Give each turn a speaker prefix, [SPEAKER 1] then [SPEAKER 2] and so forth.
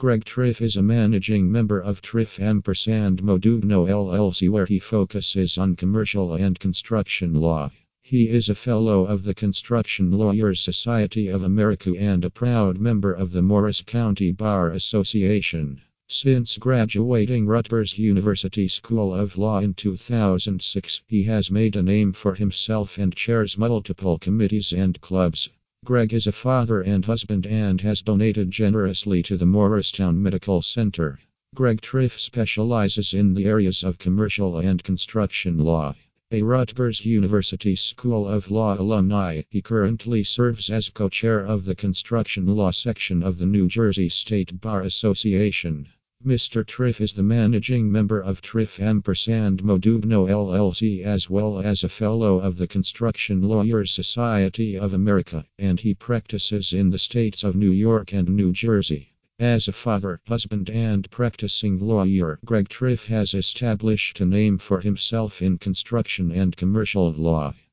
[SPEAKER 1] Greg Trif is a managing member of Trif Ampersand Modugno LLC where he focuses on commercial and construction law. He is a fellow of the Construction Lawyers Society of America and a proud member of the Morris County Bar Association. Since graduating Rutgers University School of Law in 2006, he has made a name for himself and chairs multiple committees and clubs. Greg is a father and husband and has donated generously to the Morristown Medical Center. Greg Trif specializes in the areas of commercial and construction law. A Rutgers University School of Law alumni, he currently serves as co chair of the construction law section of the New Jersey State Bar Association. Mr. Trif is the managing member of Trif Ampersand Modugno LLC as well as a fellow of the Construction Lawyers Society of America, and he practices in the states of New York and New Jersey. As a father, husband, and practicing lawyer, Greg Trif has established a name for himself in construction and commercial law.